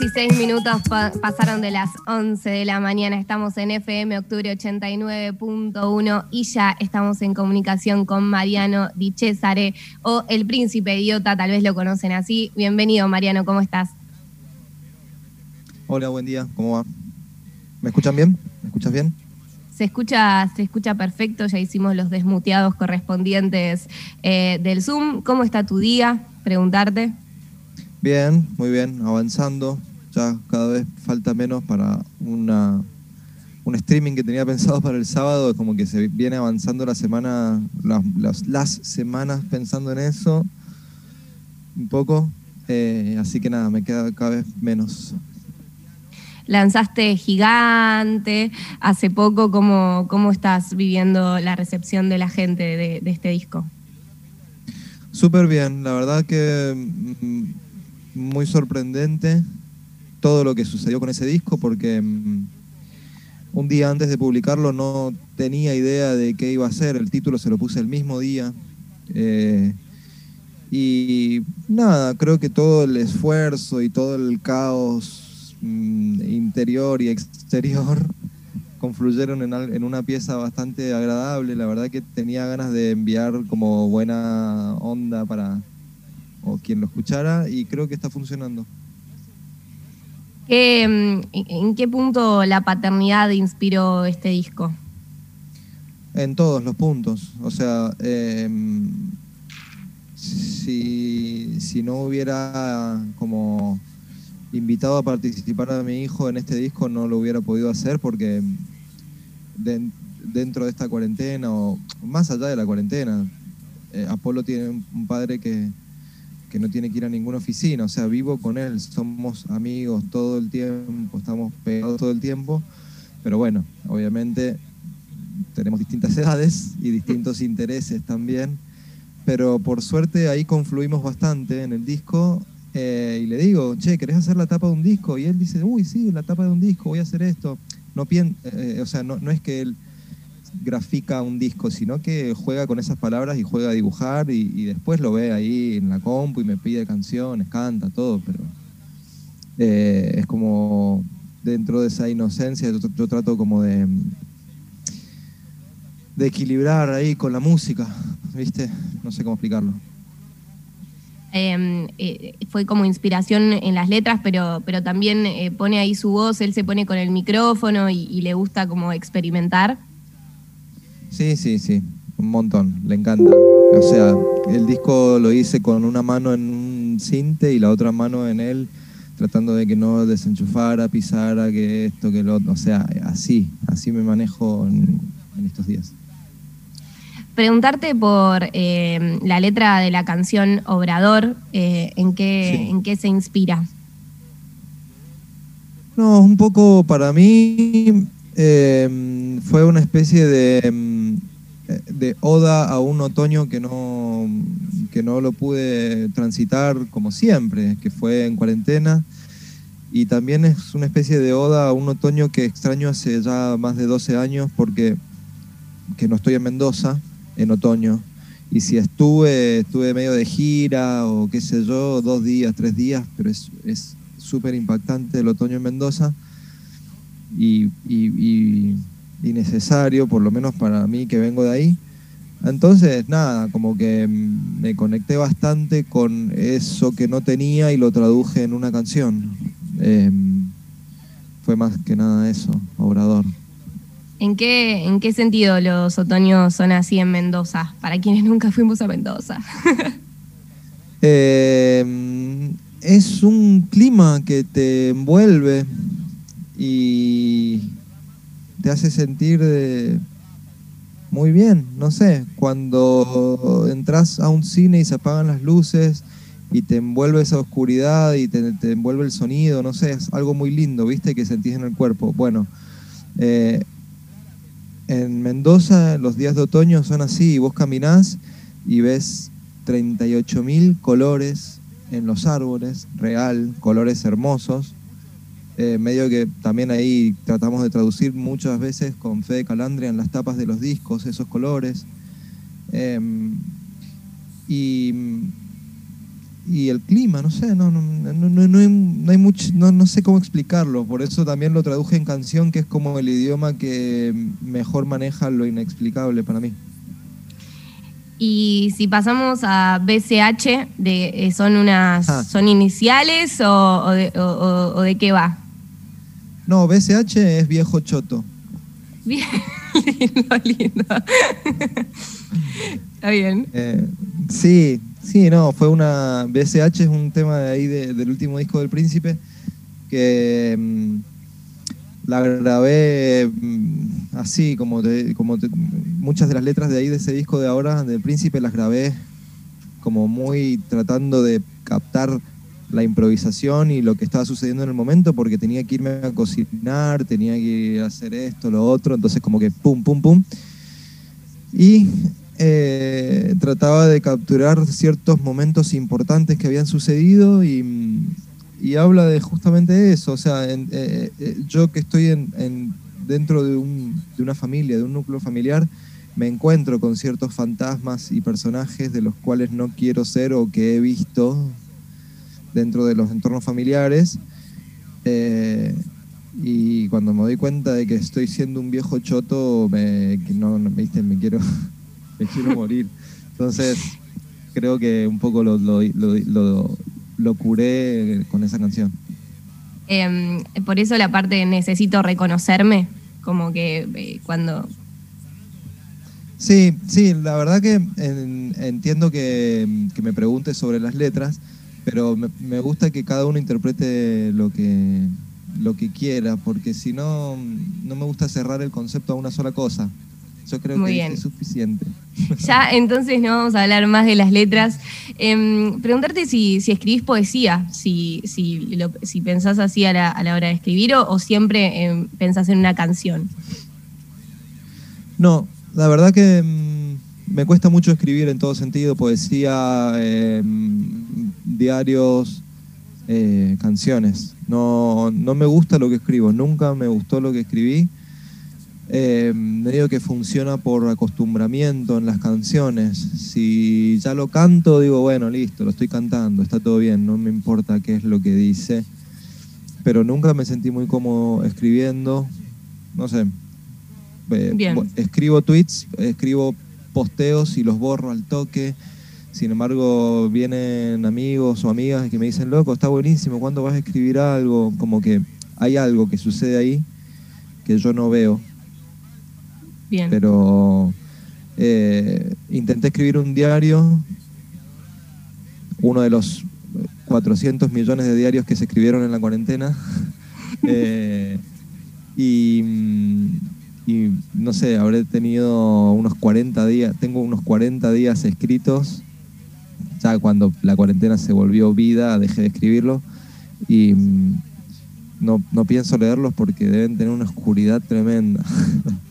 16 minutos pasaron de las 11 de la mañana. Estamos en FM Octubre 89.1 y ya estamos en comunicación con Mariano Di Cesare o el príncipe idiota, tal vez lo conocen así. Bienvenido, Mariano, ¿cómo estás? Hola, buen día, ¿cómo va? ¿Me escuchan bien? ¿Me escuchas bien? Se escucha, se escucha perfecto, ya hicimos los desmuteados correspondientes eh, del Zoom. ¿Cómo está tu día? Preguntarte. Bien, muy bien, avanzando. Ya cada vez falta menos para una, un streaming que tenía pensado para el sábado, como que se viene avanzando la semana, las, las, semanas pensando en eso, un poco. Eh, así que nada, me queda cada vez menos. Lanzaste Gigante hace poco, ¿cómo, cómo estás viviendo la recepción de la gente de, de este disco? Súper bien, la verdad que mm, muy sorprendente todo lo que sucedió con ese disco porque mm, un día antes de publicarlo no tenía idea de qué iba a ser, el título se lo puse el mismo día. Eh, y nada, creo que todo el esfuerzo y todo el caos mm, interior y exterior confluyeron en, en, una pieza bastante agradable. La verdad que tenía ganas de enviar como buena onda para, o quien lo escuchara y creo que está funcionando. Mm, ¿En qué punto la paternidad inspiró este disco? En todos los puntos. O sea, em, si, si, no hubiera como invitado a participar a mi hijo en este disco, no lo hubiera podido hacer porque dentro de esta cuarentena o más allá de la cuarentena, eh, Apolo tiene un padre que, que no tiene que ir a ninguna oficina, o sea, vivo con él, somos amigos todo el tiempo, estamos pegados todo el tiempo, pero bueno, obviamente tenemos distintas edades y distintos intereses también, pero por suerte ahí confluimos bastante en el disco eh, y le digo, che, ¿querés hacer la tapa de un disco? Y él dice, uy, sí, la tapa de un disco, voy a hacer esto. No, eh, o sea, no, no es que él grafica un disco, sino que juega con esas palabras y juega a dibujar y, después lo ve ahí en la compu y me pide canciones, canta, todo, pero eh, es como dentro de esa inocencia yo, trato como de, de equilibrar ahí con la música, ¿viste? No sé cómo explicarlo. Em, eh, fue como inspiración en las letras, pero, pero también eh, pone ahí su voz, él se pone con el micrófono y le gusta como experimentar. Sí, sí, sí, un montón, le encanta. O sea, el disco lo hice con una mano en un cinte y la otra mano en él, tratando de que no desenchufara, pisara, que esto, que lo otro. O sea, así, así me manejo en, estos días. Preguntarte por eh, la letra de la canción Obrador, eh, ¿en, qué, ¿en qué se inspira? No, un poco para mí eh, fue una especie de de oda a un otoño que no, que no lo pude transitar como siempre, que fue en cuarentena. Y también es una especie de oda a un otoño que extraño hace ya más de 12 años porque que no estoy en Mendoza en otoño. Y si estuve, estuve medio de gira o qué sé yo, dos días, tres días, pero es súper impactante el otoño en Mendoza. y y necesario, por lo menos para mí que vengo de ahí. Entonces, nada, como que me conecté bastante con eso que no tenía y lo traduje en una canción. Em, fue más que nada eso, Obrador. ¿En qué, ¿En qué sentido los otoños son así en Mendoza? Para quienes nunca fuimos a Mendoza. Em, es un clima que te envuelve y te hace sentir muy bien, no sé, cuando entras a un cine y se apagan las luces y te envuelve esa oscuridad y te, envuelve el sonido, no sé, es algo muy lindo, ¿viste? Que sentís en el cuerpo. Bueno, eh, en Mendoza los días de otoño son así, vos caminás y ves 38.000 colores en los árboles, real, colores hermosos, eh, medio que también ahí tratamos de traducir muchas veces con Fede Calandria en las tapas de los discos, esos colores. Em, y, y el clima, no sé, no, no, no, no, hay, mucho, no, no sé cómo explicarlo, por eso también lo traduje en canción, que es como el idioma que mejor maneja lo inexplicable para mí. Y si pasamos a BCH, de, eh, ¿son unas ah. son iniciales o, de, qué va? No, BCH es viejo choto. Bien, lindo, lindo. Está bien. Eh, sí, sí, no, fue una. BCH es un tema de ahí del último disco del Príncipe que mm, la grabé mm, así, como, como muchas de las letras de ahí de ese disco de ahora, del Príncipe, las grabé como muy tratando de captar la improvisación y lo que estaba sucediendo en el momento, porque tenía que irme a cocinar, tenía que hacer esto, lo otro, entonces como que pum, pum, pum. Y eh, trataba de capturar ciertos momentos importantes que habían sucedido y, habla de justamente eso, o sea, eh, eh, yo que estoy en, dentro de, un, de, una familia, de un núcleo familiar, me encuentro con ciertos fantasmas y personajes de los cuales no quiero ser o que he visto dentro de los entornos familiares. y cuando me doy cuenta de que estoy siendo un viejo choto, me, no, ¿viste? me quiero me quiero morir. Entonces, creo que un poco lo, lo, curé con esa canción. Em, por eso la parte de necesito reconocerme, como que eh, cuando... Sí, sí, la verdad que entiendo que, me preguntes sobre las letras, pero me, gusta que cada uno interprete lo que, lo que quiera, porque si no, no me gusta cerrar el concepto a una sola cosa. Yo creo que es suficiente. Ya, entonces no vamos a hablar más de las letras. Em, preguntarte si, si, escribís poesía, si, si, si pensás así a la, hora de escribir o, siempre em, pensás en una canción. No, la verdad que mm, me cuesta mucho escribir en todo sentido, poesía, em, diarios, eh, canciones. No, no me gusta lo que escribo, nunca me gustó lo que escribí eh, medio que funciona por acostumbramiento en las canciones. Si ya lo canto, digo, bueno, listo, lo estoy cantando, está todo bien, no me importa qué es lo que dice. Pero nunca me sentí muy cómodo escribiendo, no sé. Eh, escribo tweets, escribo posteos y los borro al toque. Sin embargo, vienen amigos o amigas que me dicen, loco, está buenísimo, ¿cuándo vas a escribir algo? Como que hay algo que sucede ahí que yo no veo pero eh, intenté escribir un diario, uno de los 400 millones de diarios que se escribieron en la cuarentena. Eh, y, no sé, habré tenido unos 40 días, tengo unos 40 días escritos. Ya cuando la cuarentena se volvió vida, dejé de escribirlo. Y no, no pienso leerlos porque deben tener una oscuridad tremenda.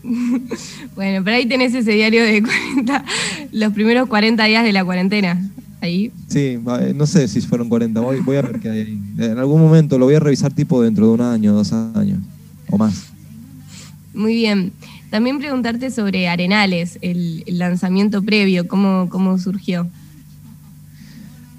bueno, pero ahí tenés ese diario de 40, los primeros 40 días de la cuarentena. Ahí. Sí, no sé si fueron 40, voy, voy a ver qué hay ahí. En algún momento lo voy a revisar tipo dentro de un año, dos años o más. Muy bien. También preguntarte sobre Arenales, el, lanzamiento previo, ¿cómo, cómo surgió?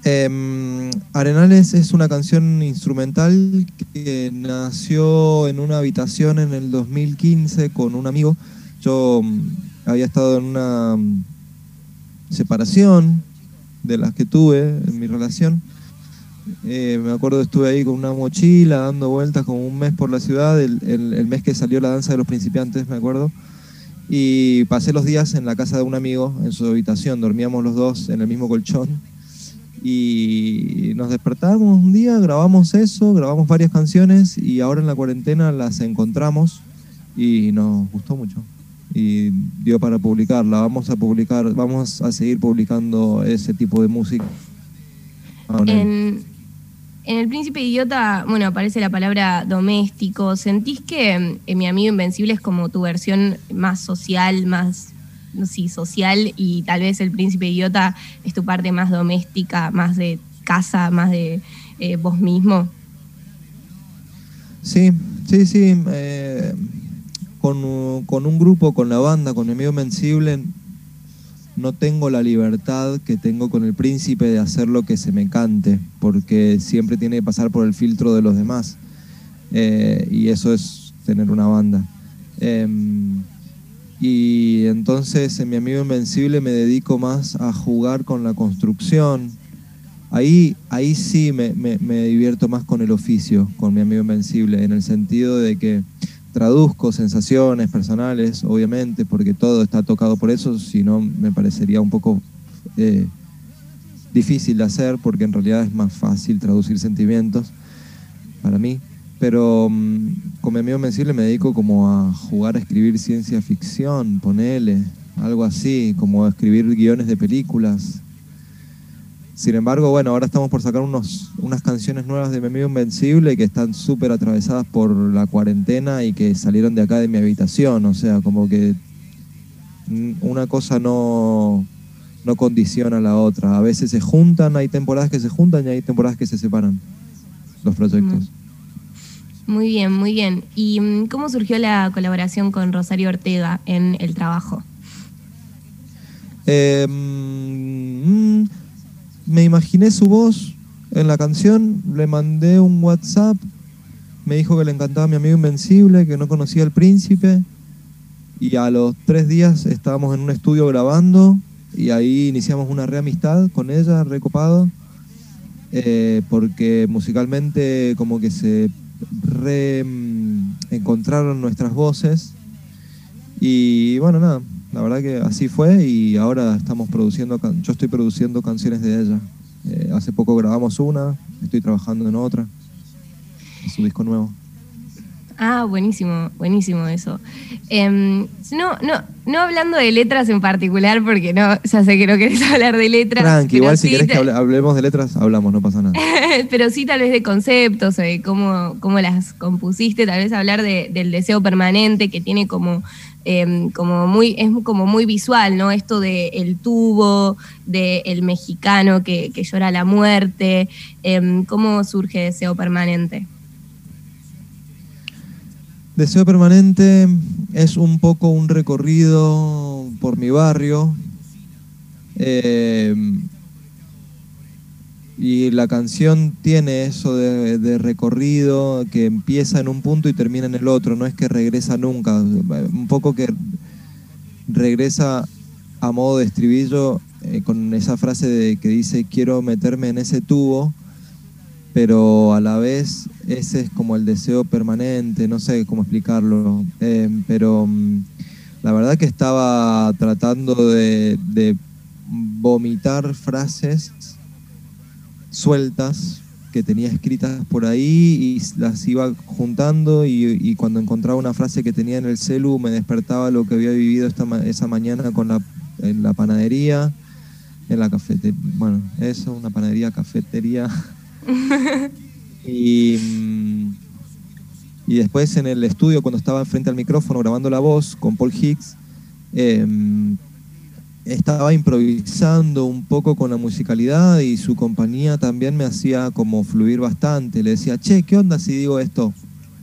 Em, Arenales es una canción instrumental que nació en una habitación en el 2015 con un amigo. Yo mm, había estado en una mm, separación de las que tuve en mi relación. Eh, me acuerdo estuve ahí con una mochila dando vueltas como un mes por la ciudad, el mes que salió la danza de los principiantes, me acuerdo. Y pasé los días en la casa de un amigo, en su habitación, dormíamos los dos en el mismo colchón y nos despertamos un día, grabamos eso, grabamos varias canciones y ahora en la cuarentena las encontramos y nos gustó mucho y dio para publicarla. Vamos a publicar, vamos a seguir publicando ese tipo de música. En, en El Príncipe Idiota, bueno, aparece la palabra doméstico. ¿Sentís que eh, Mi Amigo Invencible es como tu versión más social, más sí, social y tal vez el príncipe idiota es tu parte más doméstica, más de casa, más de eh, vos mismo. Sí, sí, sí. Eh, con, un grupo, con la banda, con el medio Invencible, no tengo la libertad que tengo con el príncipe de hacer lo que se me cante, porque siempre tiene que pasar por el filtro de los demás. Eh, y eso es tener una banda. Y entonces en mi amigo Invencible me dedico más a jugar con la construcción. Ahí, ahí sí me, me divierto más con el oficio, con mi amigo Invencible, en el sentido de que traduzco sensaciones personales, obviamente, porque todo está tocado por eso, si no me parecería un poco eh, difícil de hacer, porque en realidad es más fácil traducir sentimientos para mí. Pero mm, con mi amigo Mencible me dedico como a jugar a escribir ciencia ficción, ponele, algo así, como a escribir guiones de películas, sin embargo, bueno, ahora estamos por sacar unos, unas canciones nuevas de Mi Amigo Invencible que están súper atravesadas por la cuarentena y que salieron de acá de mi habitación. O sea, como que una cosa no, no condiciona a la otra. A veces se juntan, hay temporadas que se juntan y hay temporadas que se separan los proyectos. Muy bien, muy bien. ¿Y mm, cómo surgió la colaboración con Rosario Ortega en el trabajo? Eh, mm, me imaginé su voz en la canción, le mandé un WhatsApp, me dijo que le encantaba mi amigo Invencible, que no conocía al príncipe, y a los tres días estábamos en un estudio grabando, y ahí iniciamos una reamistad con ella, recopado, eh, porque musicalmente como que se reencontraron nuestras voces, y bueno, nada, la verdad que así fue y ahora estamos produciendo, yo estoy produciendo canciones de ella. Eh, hace poco grabamos una, estoy trabajando en otra, en su disco nuevo. Ah, buenísimo, buenísimo eso. Em, no, no, no hablando de letras en particular, porque no, ya sé que no querés hablar de letras. Tranqui, igual si querés que hablemos de letras, hablamos, no pasa nada. pero sí tal vez de conceptos, de cómo, cómo las compusiste, tal vez hablar del deseo permanente que tiene como Em, como muy, es como muy visual, ¿no? Esto del el tubo, del mexicano que, llora la muerte, em, ¿cómo surge Deseo Permanente? Deseo Permanente es un poco un recorrido por mi barrio. Em, y la canción tiene eso de, recorrido que empieza en un punto y termina en el otro, no es que regresa nunca, un poco que regresa a modo de estribillo eh, con esa frase de que dice quiero meterme en ese tubo, pero a la vez ese es como el deseo permanente, no sé cómo explicarlo, eh, pero mm, la verdad que estaba tratando de, vomitar frases sueltas que tenía escritas por ahí y las iba juntando y, cuando encontraba una frase que tenía en el celu me despertaba lo que había vivido esta, esa mañana con la, en la panadería, en la cafetería, bueno, eso, una panadería, cafetería. y, mm, y después en el estudio cuando estaba frente al micrófono grabando la voz con Paul Hicks, em, estaba improvisando un poco con la musicalidad y su compañía también me hacía como fluir bastante. Le decía, che, ¿qué onda si digo esto?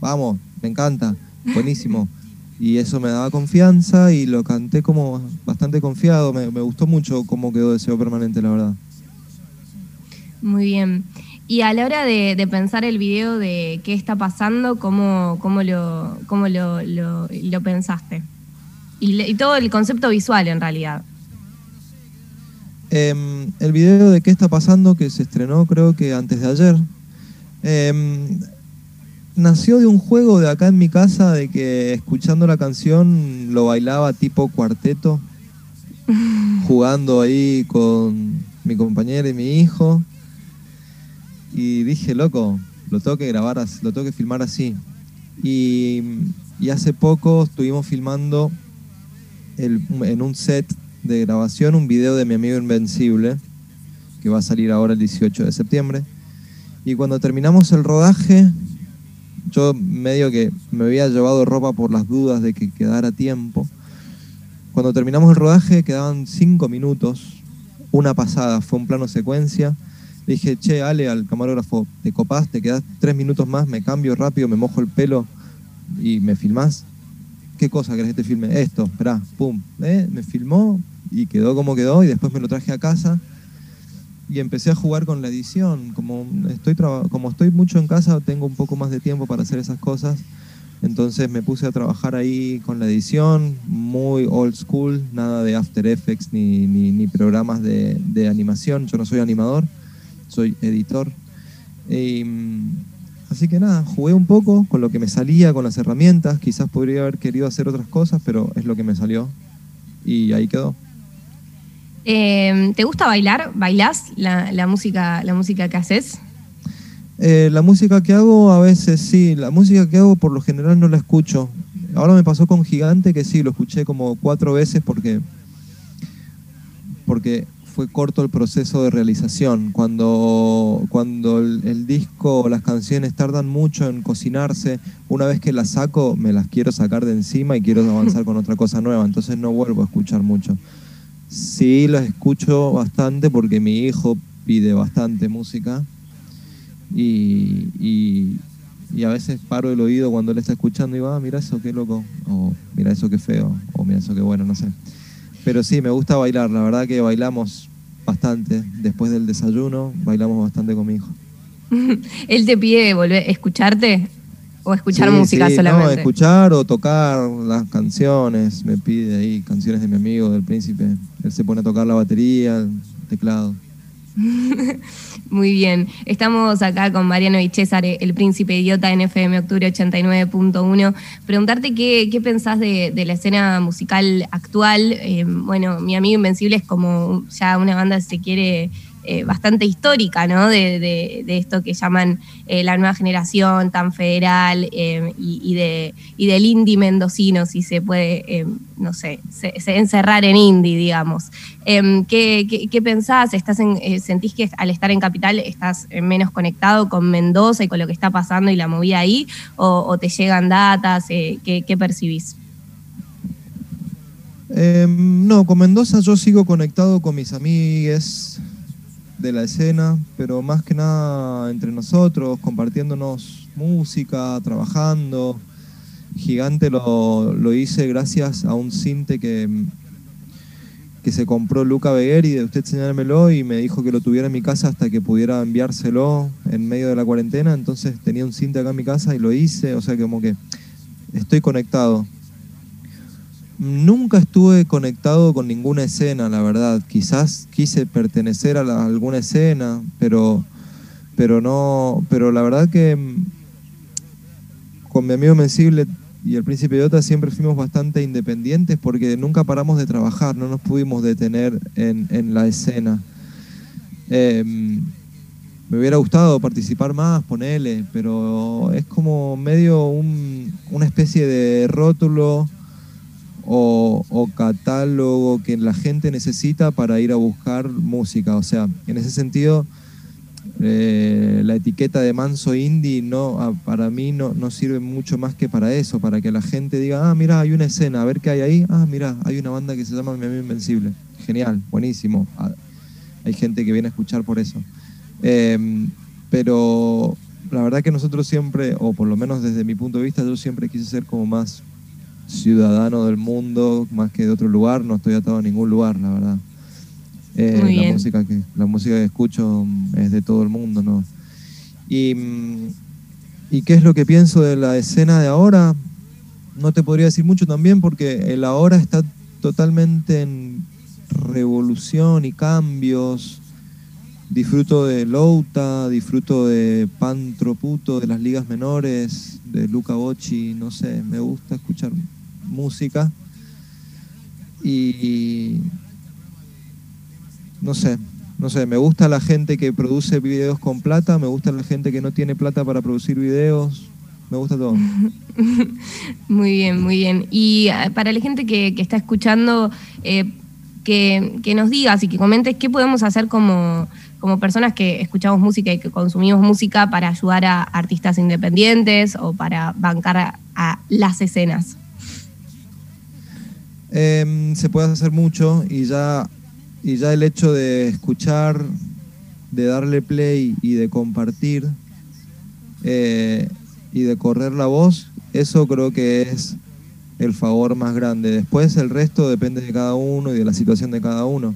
Vamos, me encanta, buenísimo. Y eso me daba confianza y lo canté como bastante confiado. Me, gustó mucho cómo quedó Deseo Permanente, la verdad. Muy bien. Y a la hora de, pensar el video de qué está pasando, ¿cómo, cómo, lo, cómo lo, pensaste? y todo el concepto visual en realidad. Em, el video de qué está pasando, que se estrenó creo que antes de ayer, em, nació de un juego de acá en mi casa, de que escuchando la canción lo bailaba tipo cuarteto, jugando ahí con mi compañera y mi hijo. Y dije, loco, lo tengo que grabar, lo tengo que filmar así. Y, hace poco estuvimos filmando en un set de grabación un video de mi amigo Invencible, que va a salir ahora el 18 de septiembre. Y cuando terminamos el rodaje, yo medio que me había llevado ropa por las dudas de que quedara tiempo. Cuando terminamos el rodaje quedaban cinco minutos, una pasada, fue un plano secuencia. Le dije, che, Ale, al camarógrafo, te copás, te quedás tres minutos más, me cambio rápido, me mojo el pelo y me filmás. ¿Qué cosa querés que te filme? Esto, esperá, pum. ¿Eh? Me filmó, y quedó como quedó y después me lo traje a casa y empecé a jugar con la edición. Como estoy, como estoy mucho en casa, tengo un poco más de tiempo para hacer esas cosas. Entonces me puse a trabajar ahí con la edición, muy old school, nada de After Effects ni, ni, programas de, de, animación. Yo no soy animador, soy editor. Mm, así que nada, jugué un poco con lo que me salía, con las herramientas. Quizás podría haber querido hacer otras cosas, pero es lo que me salió. Y ahí quedó. Eh, ¿Te gusta bailar? ¿Bailás la, música, la música que haces? Eh, la música que hago a veces sí, la música que hago por lo general no la escucho. Ahora me pasó con Gigante que sí, lo escuché como cuatro veces porque, porque fue corto el proceso de realización. Cuando, cuando el, el disco o las canciones tardan mucho en cocinarse, una vez que las saco me las quiero sacar de encima y quiero avanzar con otra cosa nueva, entonces no vuelvo a escuchar mucho. Sí, las escucho bastante porque mi hijo pide bastante música y, a veces paro el oído cuando él está escuchando y va, ah, mira eso, qué loco, o mira eso, qué feo, o mira eso, qué bueno, no sé. Pero sí, me gusta bailar, la verdad que bailamos bastante. Después del desayuno, bailamos bastante con mi hijo. ¿Él te pide volver a escucharte? ¿O escuchar música solamente? No, escuchar o tocar las canciones. Me pide ahí canciones de mi amigo, del príncipe. Él se pone a tocar la batería, el teclado. Muy bien. Estamos acá con Mariano y César, el príncipe idiota en FM Octubre 89.1. Preguntarte qué, qué pensás de, la escena musical actual. Eh, bueno, Mi Amigo Invencible es como ya una banda, se quiere eh, bastante histórica, ¿no? De, esto que llaman eh, la nueva generación tan federal eh, y, de, del indie mendocino, si se puede, no sé, se, encerrar en indie, digamos. Em, ¿qué, pensás? ¿Estás ¿Sentís que al estar en Capital estás menos conectado con Mendoza y con lo que está pasando y la movida ahí? ¿O, te llegan datas? ¿qué, ¿Qué percibís? Em, no, con Mendoza yo sigo conectado con mis amigues, de la escena, pero más que nada entre nosotros, compartiéndonos música, trabajando. Gigante lo, lo hice gracias a un cinte que, que se compró Luca Begueri, de usted señálmelo, y me dijo que lo tuviera en mi casa hasta que pudiera enviárselo en medio de la cuarentena. Entonces tenía un cinte acá en mi casa y lo hice, o sea como que estoy conectado. Nunca estuve conectado con ninguna escena, la verdad. Quizás quise pertenecer a, alguna escena, pero, pero no, pero la verdad que mm, con mi amigo Mensible y el Príncipe Idiota siempre fuimos bastante independientes porque nunca paramos de trabajar, no nos pudimos detener en, la escena. Em, me hubiera gustado participar más, ponele, pero es como medio una especie de rótulo o, catálogo que la gente necesita para ir a buscar música. O sea, en ese sentido, eh, la etiqueta de manso indie no, para mí no, no, sirve mucho más que para eso, para que la gente diga, ah, mira, hay una escena, a ver qué hay ahí. Ah, mira, hay una banda que se llama Mi Amigo Invencible. Genial, buenísimo. Ah, hay gente que viene a escuchar por eso. Em, pero la verdad que nosotros siempre, o por lo menos desde mi punto de vista, yo siempre quise ser como más ciudadano del mundo más que de otro lugar, no estoy atado a ningún lugar, la verdad. Eh, la, música que, la música que escucho es de todo el mundo, ¿no? Y, mm, ¿Y qué es lo que pienso de la escena de ahora? No te podría decir mucho también porque el ahora está totalmente en revolución y cambios. Disfruto de Louta, disfruto de Pantroputo, de las ligas menores, de Luca Bocci, no sé, me gusta escuchar música y no sé, no sé, me gusta la gente que produce videos con plata, me gusta la gente que no tiene plata para producir videos, me gusta todo. Muy bien, muy bien. Y ah, para la gente que, está escuchando, eh, que, que, nos digas y que comentes qué podemos hacer como, como personas que escuchamos música y que consumimos música para ayudar a artistas independientes o para bancar a las escenas. Em, se puede hacer mucho y ya, y ya el hecho de escuchar, de darle play y de compartir eh, y de correr la voz, eso creo que es el favor más grande. Después el resto depende de cada uno y de la situación de cada uno.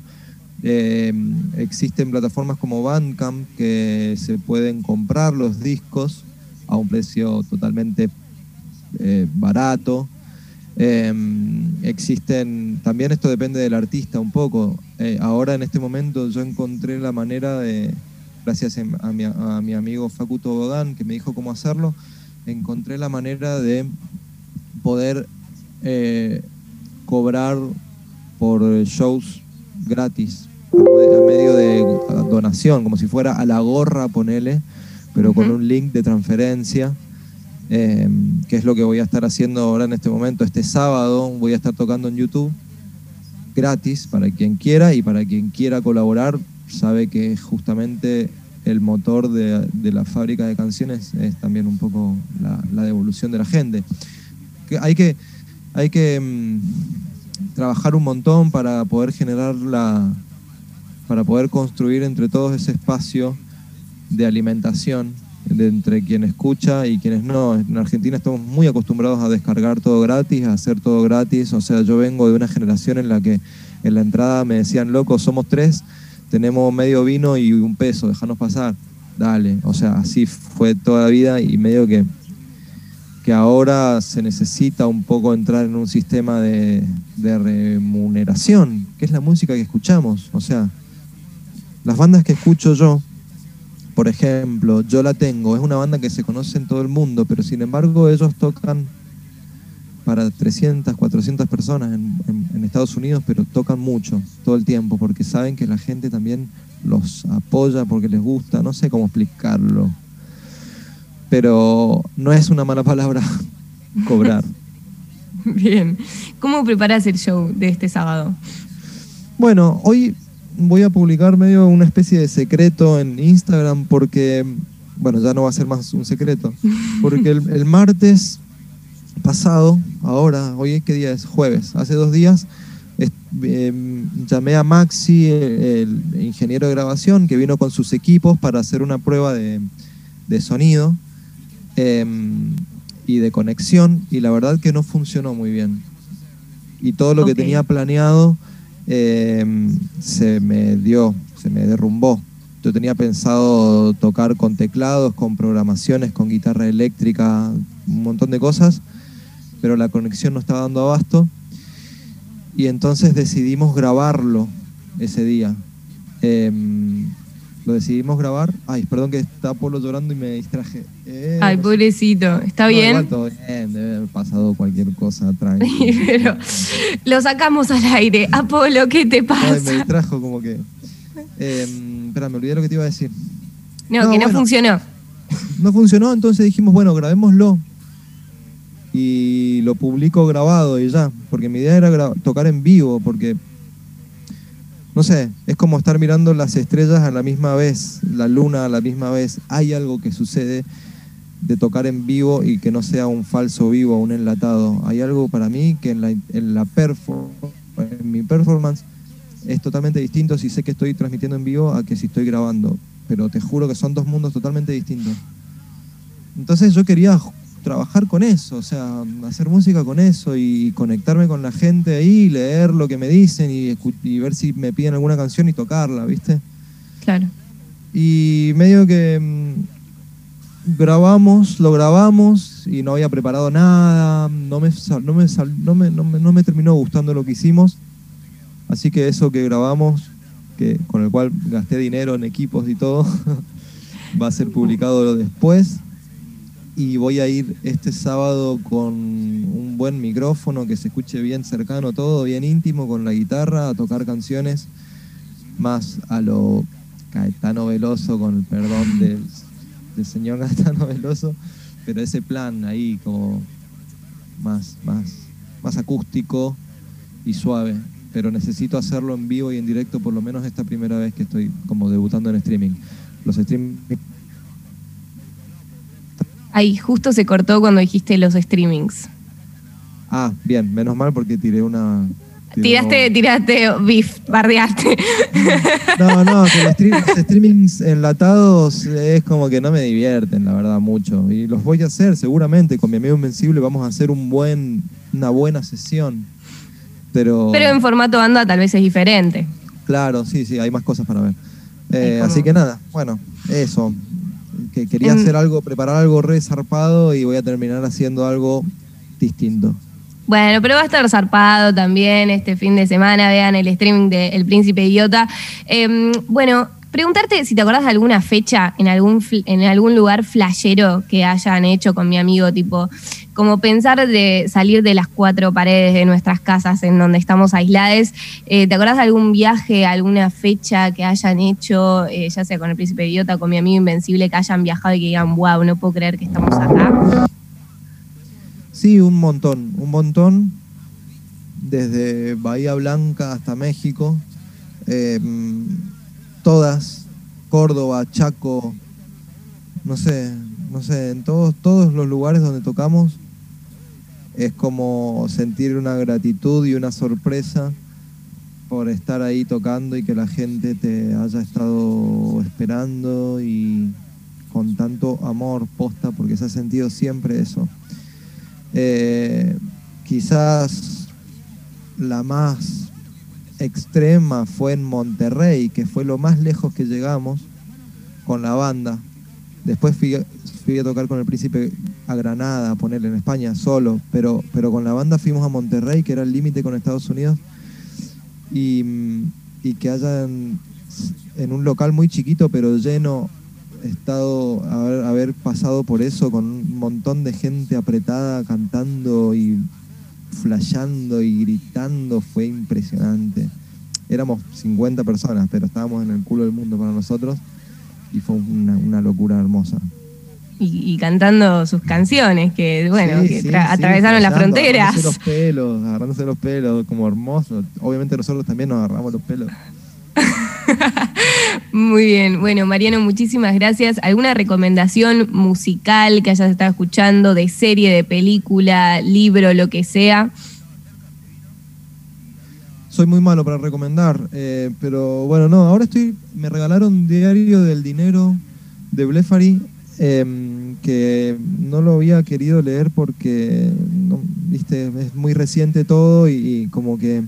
Eh, existen plataformas como Bandcamp que se pueden comprar los discos a un precio totalmente eh, barato. Em, existen, también esto depende del artista un poco. Eh, ahora en este momento yo encontré la manera de, gracias a mi, a mi amigo Facuto Bodán, que me dijo cómo hacerlo, encontré la manera de poder eh, cobrar por shows gratis, a medio de donación, como si fuera a la gorra, ponele, pero con un link de transferencia eh, que es lo que voy a estar haciendo ahora en este momento. Este sábado voy a estar tocando en YouTube gratis para quien quiera y para quien quiera colaborar sabe que justamente el motor de, la fábrica de canciones es también un poco la, devolución de la gente. Que hay que, hay que mm, trabajar un montón para poder generar la, para poder construir entre todos ese espacio de alimentación de entre quien escucha y quienes no. En Argentina estamos muy acostumbrados a descargar todo gratis, a hacer todo gratis. O sea, yo vengo de una generación en la que en la entrada me decían, loco, somos tres, tenemos medio vino y un peso, déjanos pasar. Dale. O sea, así fue toda la vida y medio que, que ahora se necesita un poco entrar en un sistema de, de remuneración, que es la música que escuchamos. O sea, las bandas que escucho yo, por ejemplo, Yo la tengo, es una banda que se conoce en todo el mundo, pero sin embargo ellos tocan para 300, 400 personas en, Estados Unidos, pero tocan mucho, todo el tiempo, porque saben que la gente también los apoya porque les gusta, no sé cómo explicarlo. Pero no es una mala palabra cobrar. Bien. ¿Cómo preparas el show de este sábado? Bueno, hoy voy a publicar medio una especie de secreto en Instagram porque, bueno, ya no va a ser más un secreto, porque el, martes pasado, ahora, hoy qué día es, jueves, hace dos días, em, llamé a Maxi, el, ingeniero de grabación, que vino con sus equipos para hacer una prueba de, sonido em, y de conexión, y la verdad que no funcionó muy bien. Y todo lo que tenía planeado Em, se me dio, se me derrumbó. Yo tenía pensado tocar con teclados, con programaciones, con guitarra eléctrica, un montón de cosas, pero la conexión no estaba dando abasto. Y entonces decidimos grabarlo ese día. Em, lo decidimos grabar. Ay, perdón que está Polo llorando y me distraje. Eh, Ay, pobrecito. ¿Está bien? todo bien, debe haber pasado cualquier cosa tranquila. Pero lo sacamos al aire. Apolo, ¿qué te pasa? Ay, me distrajo como que. Eh, espera, me olvidé lo que te iba a decir. No, que no funcionó. No funcionó, entonces dijimos, bueno, grabémoslo. Y lo publico grabado y ya. Porque mi idea era tocar en vivo, porque no sé, es como estar mirando las estrellas a la misma vez, la luna a la misma vez. Hay algo que sucede de tocar en vivo y que no sea un falso vivo, un enlatado. Hay algo para mí que en la, en la en mi performance es totalmente distinto si sé que estoy transmitiendo en vivo a que si estoy grabando. Pero te juro que son dos mundos totalmente distintos. Entonces yo quería trabajar con eso, o sea, hacer música con eso y conectarme con la gente ahí, leer lo que me dicen y, ver si me piden alguna canción y tocarla, ¿viste? Claro. Y medio que mm, grabamos, lo grabamos y no había preparado nada, no me, no me, no me, no me, no me terminó gustando lo que hicimos, así que eso que grabamos, que, con el cual gasté dinero en equipos y todo, va a ser publicado después y voy a ir este sábado con un buen micrófono que se escuche bien cercano todo, bien íntimo, con la guitarra, a tocar canciones más a lo Caetano Veloso, con el perdón del, señor Caetano Veloso, pero ese plan ahí como más, más, más acústico y suave. Pero necesito hacerlo en vivo y en directo por lo menos esta primera vez que estoy como debutando en streaming. Los streaming Ahí justo se cortó cuando dijiste los streamings. Ah, bien, menos mal porque tiré una... Tiraste, tiraste beef, bardeaste. No, no, que los, streamings enlatados es como que no me divierten, la verdad, mucho. Y los voy a hacer, seguramente. Con mi amigo Invencible vamos a hacer un buen, una buena sesión. Pero, pero en formato banda tal vez es diferente. Claro, sí, sí, hay más cosas para ver. Eh, así que nada, bueno, eso. Que quería hacer algo, preparar algo re zarpado y voy a terminar haciendo algo distinto. Bueno, pero va a estar zarpado también este fin de semana. Vean el streaming de El Príncipe Idiota. Em, bueno, preguntarte si te acordás de alguna fecha en algún, en algún lugar flashero que hayan hecho con mi amigo, tipo, como pensar de salir de las cuatro paredes de nuestras casas en donde estamos aislados. Eh, ¿Te acordás de algún viaje, alguna fecha que hayan hecho, eh, ya sea con el Príncipe Idiota, con mi amigo Invencible, que hayan viajado y que digan, wow, no puedo creer que estamos acá? Sí, un montón, un montón, desde Bahía Blanca hasta México, em, todas, Córdoba, Chaco, no sé, no sé, en todos, todos los lugares donde tocamos es como sentir una gratitud y una sorpresa por estar ahí tocando y que la gente te haya estado esperando y con tanto amor posta, porque se ha sentido siempre eso. Eh, quizás la más extrema fue en Monterrey, que fue lo más lejos que llegamos con la banda. Después fui, a tocar con el príncipe a Granada, a ponerle en España solo, pero, pero con la banda fuimos a Monterrey, que era el límite con Estados Unidos, y, y que hayan en un local muy chiquito pero lleno estado, haber, haber pasado por eso con un montón de gente apretada, cantando y flasheando y gritando, fue impresionante. Éramos 50 personas, pero estábamos en el culo del mundo para nosotros y fue una, locura hermosa. Y, cantando sus canciones, que bueno, que atravesaron las fronteras. Agarrándose los pelos, agarrándose los pelos, como hermoso. Obviamente nosotros también nos agarramos los pelos. Muy bien, bueno, Mariano, muchísimas gracias. ¿Alguna recomendación musical que hayas estado escuchando, de serie, de película, libro, lo que sea? Soy muy malo para recomendar, eh, pero bueno, no, ahora estoy, me regalaron Diario del Dinero de Blefari, em, que no lo había querido leer porque, viste, es muy reciente todo y como que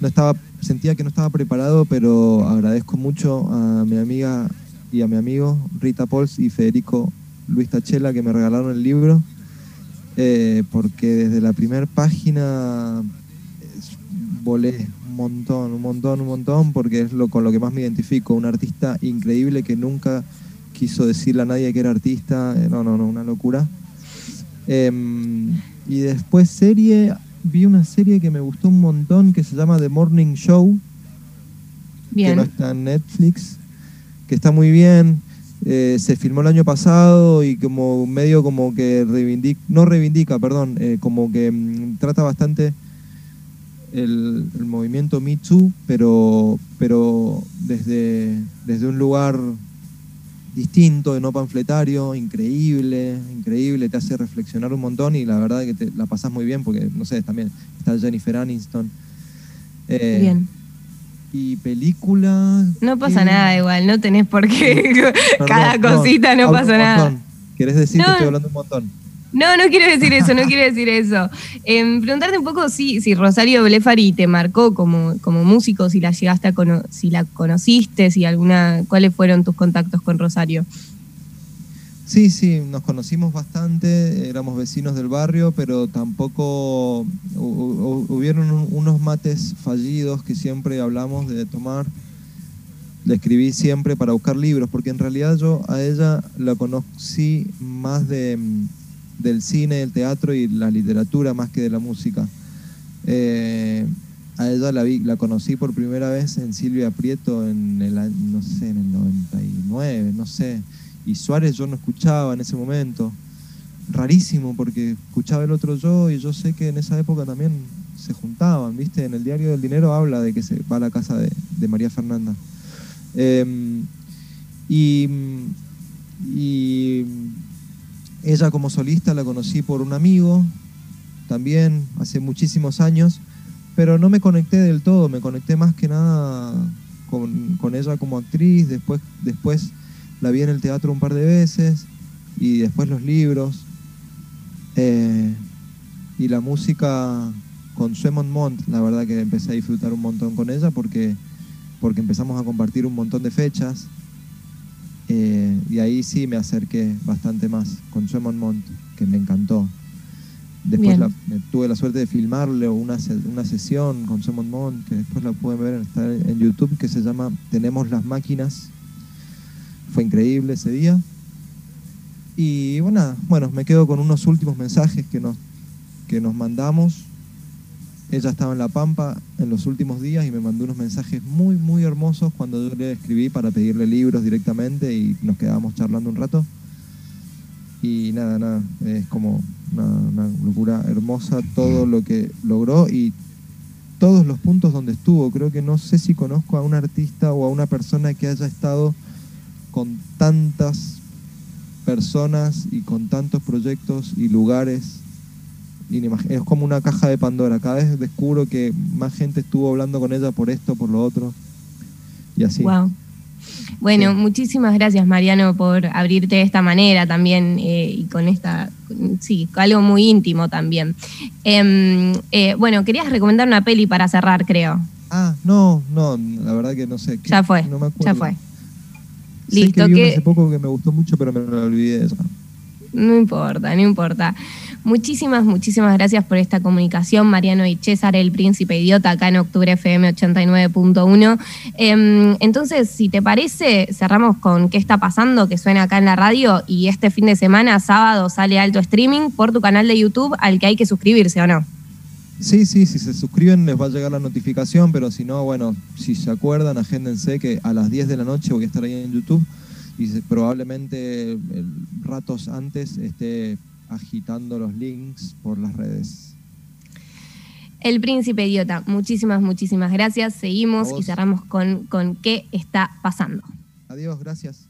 no estaba sentía que no estaba preparado, pero agradezco mucho a mi amiga y a mi amigo Rita Pols y Federico Luis Tachela que me regalaron el libro, eh, porque desde la primera página volé un montón, un montón, un montón, porque es lo con lo que más me identifico, un artista increíble que nunca quiso decirle a nadie que era artista, eh, no, no, no, una locura. Em, y después serie, vi una serie que me gustó un montón que se llama The Morning Show. Que no está en Netflix. Que está muy bien. Eh, se filmó el año pasado y como medio como que reivindica, no reivindica, perdón, eh, como que mm, trata bastante el, movimiento Me Too, pero, pero desde, desde un lugar distinto, no panfletario, increíble, increíble, te hace reflexionar un montón y la verdad que te la pasás muy bien porque, no sé, también está Jennifer Aniston. Eh, bien. Y película... No pasa nada igual, no tenés por qué, cada cosita no pasa nada. ¿Querés decir que estoy hablando un montón? No, no quiero decir eso, no quiero decir eso. Em, preguntarte un poco si, si Rosario Blefari te marcó como, como músico, si la llegaste a si la conociste, si alguna, cuáles fueron tus contactos con Rosario. Sí, sí, nos conocimos bastante, éramos vecinos del barrio, pero tampoco hubieron unos mates fallidos que siempre hablamos de tomar. Le escribí siempre para buscar libros, porque en realidad yo a ella la conocí más de del cine, el teatro y la literatura más que de la música. Eh, a ella la, vi, la conocí por primera vez en Silvia Prieto en el, no sé, en el 99, no sé. Y Suárez yo no escuchaba en ese momento. Rarísimo porque escuchaba el otro yo y yo sé que en esa época también se juntaban, ¿viste? En el Diario del Dinero habla de que se va a la casa de, María Fernanda. Em, y, y ella como solista la conocí por un amigo, también hace muchísimos años, pero no me conecté del todo, me conecté más que nada con, con ella como actriz, después, después la vi en el teatro un par de veces y después los libros. Eh, y la música con Suemon Mont, la verdad que empecé a disfrutar un montón con ella porque, porque empezamos a compartir un montón de fechas. Eh, y ahí sí me acerqué bastante más con Suemon Mont, que me encantó. Después tuve la suerte de filmarle una, una sesión con Suemon Mont, que después la pueden ver está en YouTube, que se llama Tenemos las máquinas. Fue increíble ese día. Y bueno, bueno, me quedo con unos últimos mensajes que nos, que nos mandamos. Ella estaba en La Pampa en los últimos días y me mandó unos mensajes muy, muy hermosos cuando yo le escribí para pedirle libros directamente y nos quedábamos charlando un rato. Y nada, nada, es como una, locura hermosa todo lo que logró y todos los puntos donde estuvo. Creo que no sé si conozco a un artista o a una persona que haya estado con tantas personas y con tantos proyectos y lugares. Es como una caja de Pandora. Cada vez descubro que más gente estuvo hablando con ella por esto, por lo otro. Y así. Wow. Bueno, muchísimas gracias Mariano por abrirte de esta manera también eh, y con esta, sí, algo muy íntimo también. Em, eh, bueno, querías recomendar una peli para cerrar, creo. Ah, no, no, la verdad que no sé. Ya fue, ya fue. Listo. que, vi hace poco que me gustó mucho, pero me lo olvidé eso. No importa, no importa. Muchísimas, muchísimas gracias por esta comunicación, Mariano y César, el príncipe idiota, acá en Octubre FM 89.1. Em, entonces, si te parece, cerramos con qué está pasando, que suena acá en la radio, y este fin de semana, sábado, sale alto streaming por tu canal de YouTube al que hay que suscribirse, ¿o no? Sí, sí, si se suscriben les va a llegar la notificación, pero si no, bueno, si se acuerdan, agéndense que a las 10 de la noche voy a estar ahí en YouTube y probablemente ratos antes esté agitando los links por las redes. El príncipe idiota, muchísimas, muchísimas gracias. Seguimos y cerramos con, con qué está pasando. Adiós, gracias.